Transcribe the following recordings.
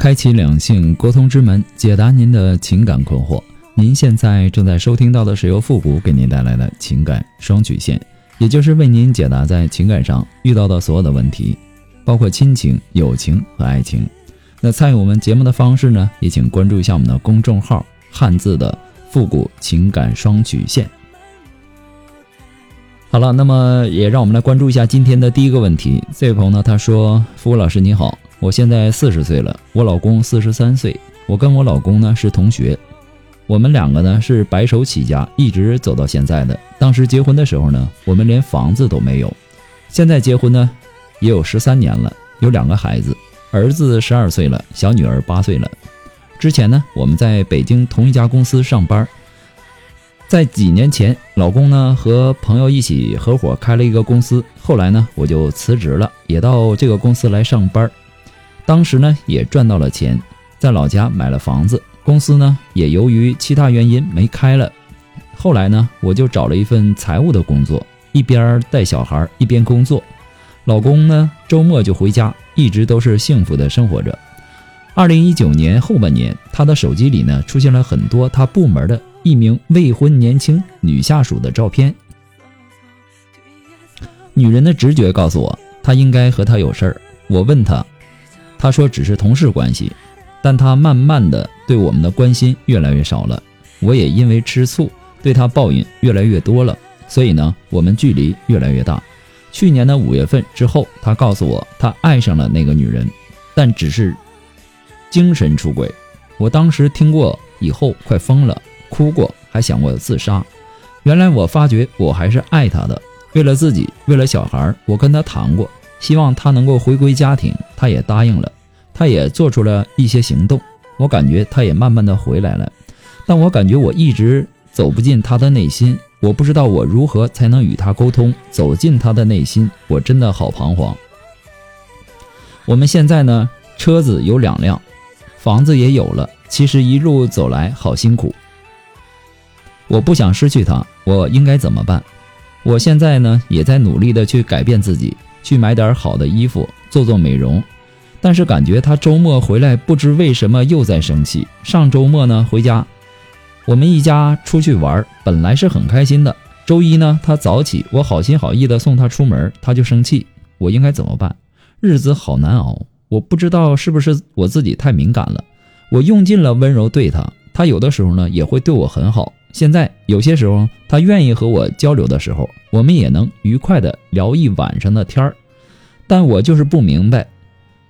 开启两性沟通之门，解答您的情感困惑。您现在正在收听到的是由复古给您带来的情感双曲线，也就是为您解答在情感上遇到的所有的问题，包括亲情、友情和爱情。那参与我们节目的方式呢，也请关注一下我们的公众号“汉字的复古情感双曲线”。好了，那么也让我们来关注一下今天的第一个问题。这位朋友呢，他说：“复古老师你好。”我现在四十岁了，我老公四十三岁，我跟我老公呢是同学，我们两个呢是白手起家，一直走到现在的。当时结婚的时候呢，我们连房子都没有，现在结婚呢也有十三年了，有两个孩子，儿子十二岁了，小女儿八岁了。之前呢，我们在北京同一家公司上班，在几年前，老公呢和朋友一起合伙开了一个公司，后来呢我就辞职了，也到这个公司来上班。当时呢也赚到了钱，在老家买了房子，公司呢也由于其他原因没开了。后来呢我就找了一份财务的工作，一边带小孩一边工作。老公呢周末就回家，一直都是幸福的生活着。二零一九年后半年，他的手机里呢出现了很多他部门的一名未婚年轻女下属的照片。女人的直觉告诉我，他应该和他有事儿。我问他。他说只是同事关系，但他慢慢的对我们的关心越来越少了。我也因为吃醋，对他抱怨越来越多了，所以呢，我们距离越来越大。去年的五月份之后，他告诉我他爱上了那个女人，但只是精神出轨。我当时听过以后快疯了，哭过，还想过自杀。原来我发觉我还是爱他的，为了自己，为了小孩，我跟他谈过。希望他能够回归家庭，他也答应了，他也做出了一些行动。我感觉他也慢慢的回来了，但我感觉我一直走不进他的内心。我不知道我如何才能与他沟通，走进他的内心。我真的好彷徨。我们现在呢，车子有两辆，房子也有了。其实一路走来好辛苦。我不想失去他，我应该怎么办？我现在呢，也在努力的去改变自己。去买点好的衣服，做做美容，但是感觉他周末回来不知为什么又在生气。上周末呢回家，我们一家出去玩，本来是很开心的。周一呢他早起，我好心好意的送他出门，他就生气。我应该怎么办？日子好难熬，我不知道是不是我自己太敏感了。我用尽了温柔对他，他有的时候呢也会对我很好。现在有些时候，他愿意和我交流的时候，我们也能愉快的聊一晚上的天儿。但我就是不明白，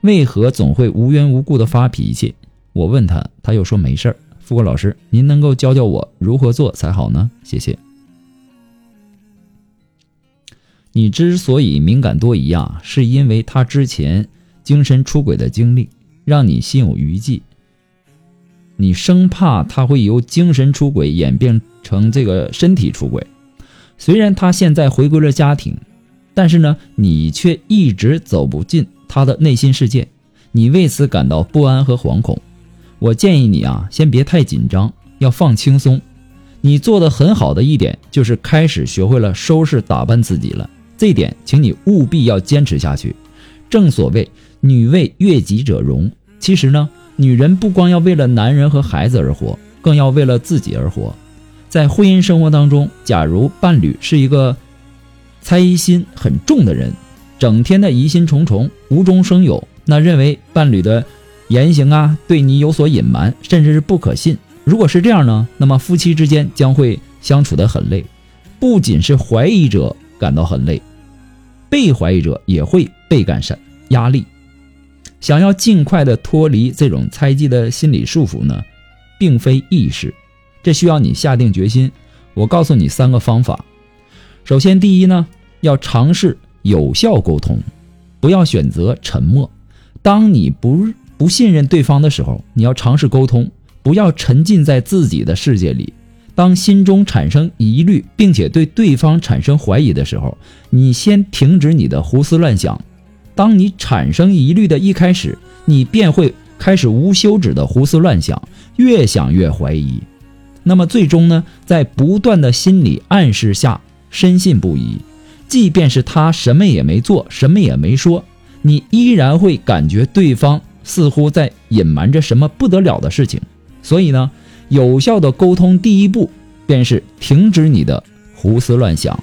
为何总会无缘无故的发脾气。我问他，他又说没事儿。富国老师，您能够教教我如何做才好呢？谢谢。你之所以敏感多疑啊，是因为他之前精神出轨的经历，让你心有余悸。你生怕他会由精神出轨演变成这个身体出轨，虽然他现在回归了家庭，但是呢，你却一直走不进他的内心世界，你为此感到不安和惶恐。我建议你啊，先别太紧张，要放轻松。你做的很好的一点就是开始学会了收拾打扮自己了，这点请你务必要坚持下去。正所谓女为悦己者容，其实呢。女人不光要为了男人和孩子而活，更要为了自己而活。在婚姻生活当中，假如伴侣是一个猜疑心很重的人，整天的疑心重重、无中生有，那认为伴侣的言行啊对你有所隐瞒，甚至是不可信。如果是这样呢，那么夫妻之间将会相处的很累。不仅是怀疑者感到很累，被怀疑者也会倍感压压力。想要尽快的脱离这种猜忌的心理束缚呢，并非易事，这需要你下定决心。我告诉你三个方法。首先，第一呢，要尝试有效沟通，不要选择沉默。当你不不信任对方的时候，你要尝试沟通，不要沉浸在自己的世界里。当心中产生疑虑，并且对对方产生怀疑的时候，你先停止你的胡思乱想。当你产生疑虑的一开始，你便会开始无休止的胡思乱想，越想越怀疑。那么最终呢，在不断的心理暗示下，深信不疑。即便是他什么也没做，什么也没说，你依然会感觉对方似乎在隐瞒着什么不得了的事情。所以呢，有效的沟通第一步便是停止你的胡思乱想。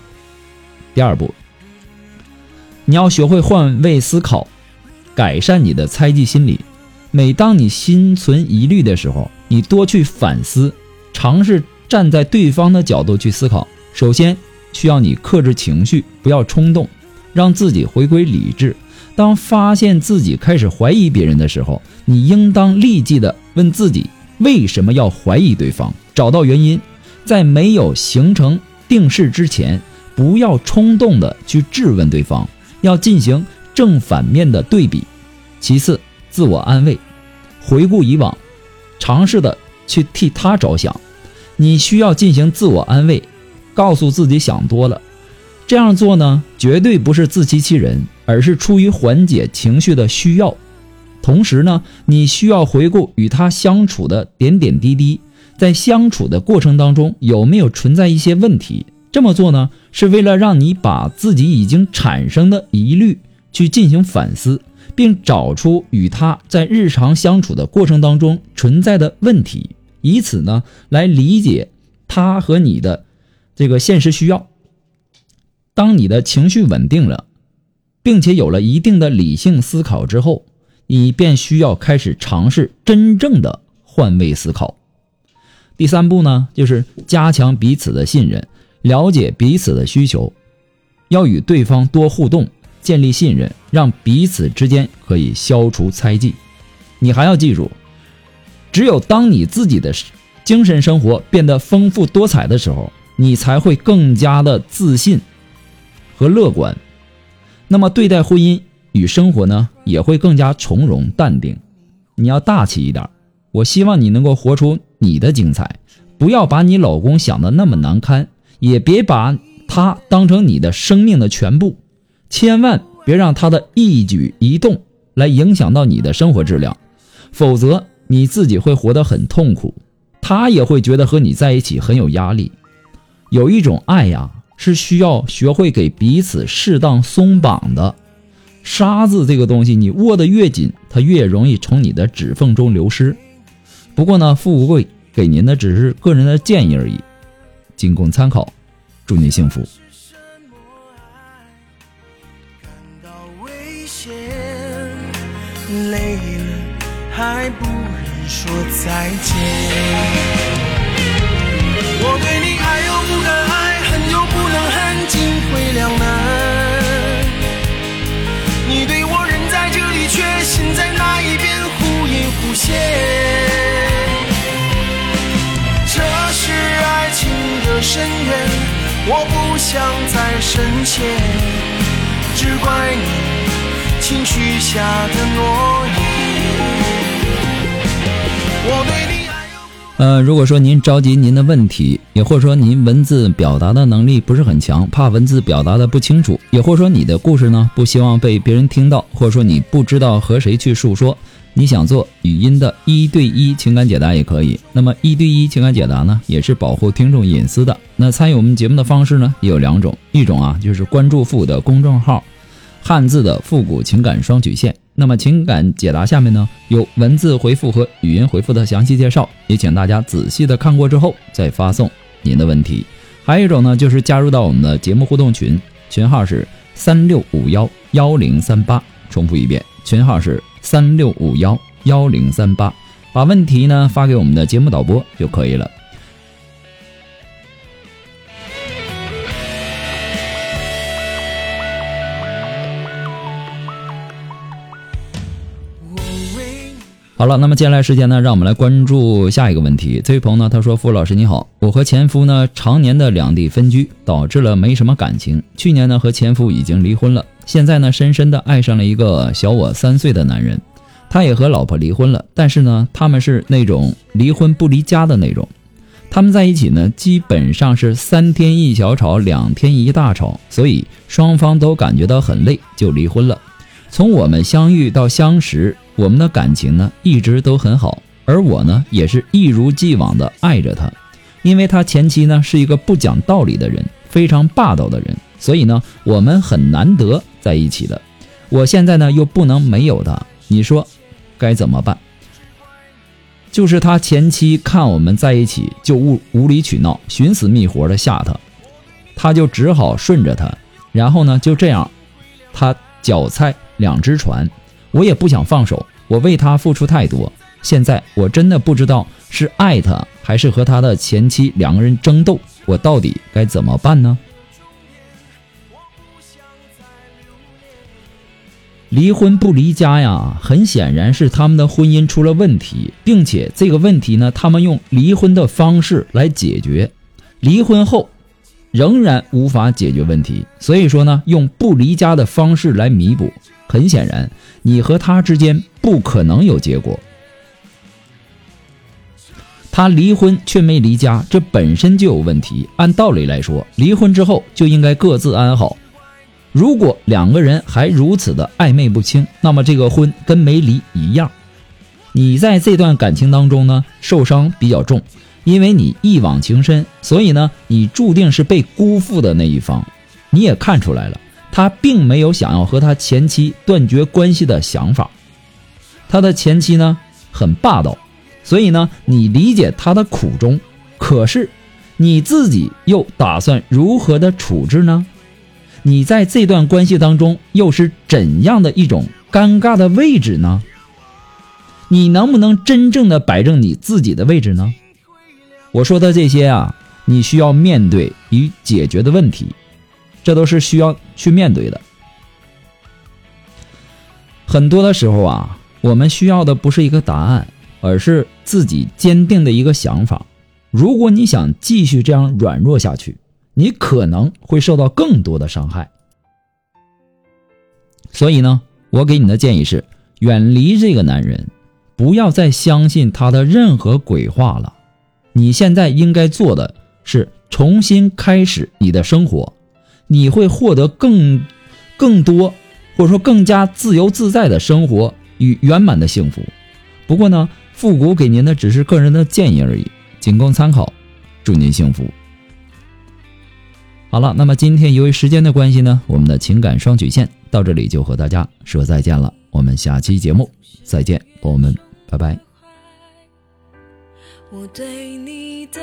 第二步，你要学会换位思考，改善你的猜忌心理。每当你心存疑虑的时候，你多去反思。尝试站在对方的角度去思考。首先，需要你克制情绪，不要冲动，让自己回归理智。当发现自己开始怀疑别人的时候，你应当立即的问自己为什么要怀疑对方，找到原因。在没有形成定势之前，不要冲动的去质问对方，要进行正反面的对比。其次，自我安慰，回顾以往，尝试的去替他着想。你需要进行自我安慰，告诉自己想多了。这样做呢，绝对不是自欺欺人，而是出于缓解情绪的需要。同时呢，你需要回顾与他相处的点点滴滴，在相处的过程当中有没有存在一些问题。这么做呢，是为了让你把自己已经产生的疑虑去进行反思，并找出与他在日常相处的过程当中存在的问题。以此呢，来理解他和你的这个现实需要。当你的情绪稳定了，并且有了一定的理性思考之后，你便需要开始尝试真正的换位思考。第三步呢，就是加强彼此的信任，了解彼此的需求，要与对方多互动，建立信任，让彼此之间可以消除猜忌。你还要记住。只有当你自己的精神生活变得丰富多彩的时候，你才会更加的自信和乐观。那么对待婚姻与生活呢，也会更加从容淡定。你要大气一点。我希望你能够活出你的精彩，不要把你老公想的那么难堪，也别把他当成你的生命的全部。千万别让他的一举一动来影响到你的生活质量，否则。你自己会活得很痛苦，他也会觉得和你在一起很有压力。有一种爱呀，是需要学会给彼此适当松绑的。沙子这个东西，你握得越紧，它越容易从你的指缝中流失。不过呢，富贵给您的只是个人的建议而已，仅供参考。祝你幸福。累了还不忍说再见。我不想再深陷，只怪你轻许下的诺言。呃，如果说您着急您的问题，也或者说您文字表达的能力不是很强，怕文字表达的不清楚，也或者说你的故事呢不希望被别人听到，或者说你不知道和谁去诉说，你想做语音的一对一情感解答也可以。那么一对一情感解答呢，也是保护听众隐私的。那参与我们节目的方式呢也有两种，一种啊就是关注复古的公众号，汉字的复古情感双曲线。那么情感解答下面呢有文字回复和语音回复的详细介绍，也请大家仔细的看过之后再发送您的问题。还有一种呢就是加入到我们的节目互动群，群号是三六五幺幺零三八，重复一遍，群号是三六五幺幺零三八，把问题呢发给我们的节目导播就可以了。好了，那么接下来时间呢，让我们来关注下一个问题。这位朋友呢，他说：“傅老师你好，我和前夫呢常年的两地分居，导致了没什么感情。去年呢和前夫已经离婚了，现在呢深深的爱上了一个小我三岁的男人。他也和老婆离婚了，但是呢他们是那种离婚不离家的那种。他们在一起呢基本上是三天一小吵，两天一大吵，所以双方都感觉到很累，就离婚了。从我们相遇到相识。”我们的感情呢一直都很好，而我呢也是一如既往的爱着他，因为他前妻呢是一个不讲道理的人，非常霸道的人，所以呢我们很难得在一起的。我现在呢又不能没有他，你说该怎么办？就是他前妻看我们在一起就无无理取闹，寻死觅活的吓他，他就只好顺着他，然后呢就这样，他脚踩两只船。我也不想放手，我为他付出太多，现在我真的不知道是爱他还是和他的前妻两个人争斗，我到底该怎么办呢？离婚不离家呀，很显然是他们的婚姻出了问题，并且这个问题呢，他们用离婚的方式来解决，离婚后仍然无法解决问题，所以说呢，用不离家的方式来弥补。很显然，你和他之间不可能有结果。他离婚却没离家，这本身就有问题。按道理来说，离婚之后就应该各自安好。如果两个人还如此的暧昧不清，那么这个婚跟没离一样。你在这段感情当中呢，受伤比较重，因为你一往情深，所以呢，你注定是被辜负的那一方。你也看出来了。他并没有想要和他前妻断绝关系的想法，他的前妻呢很霸道，所以呢你理解他的苦衷，可是你自己又打算如何的处置呢？你在这段关系当中又是怎样的一种尴尬的位置呢？你能不能真正的摆正你自己的位置呢？我说的这些啊，你需要面对与解决的问题。这都是需要去面对的。很多的时候啊，我们需要的不是一个答案，而是自己坚定的一个想法。如果你想继续这样软弱下去，你可能会受到更多的伤害。所以呢，我给你的建议是：远离这个男人，不要再相信他的任何鬼话了。你现在应该做的是重新开始你的生活。你会获得更、更多，或者说更加自由自在的生活与圆满的幸福。不过呢，复古给您的只是个人的建议而已，仅供参考。祝您幸福。好了，那么今天由于时间的关系呢，我们的情感双曲线到这里就和大家说再见了。我们下期节目再见，朋友们，拜拜。我对你的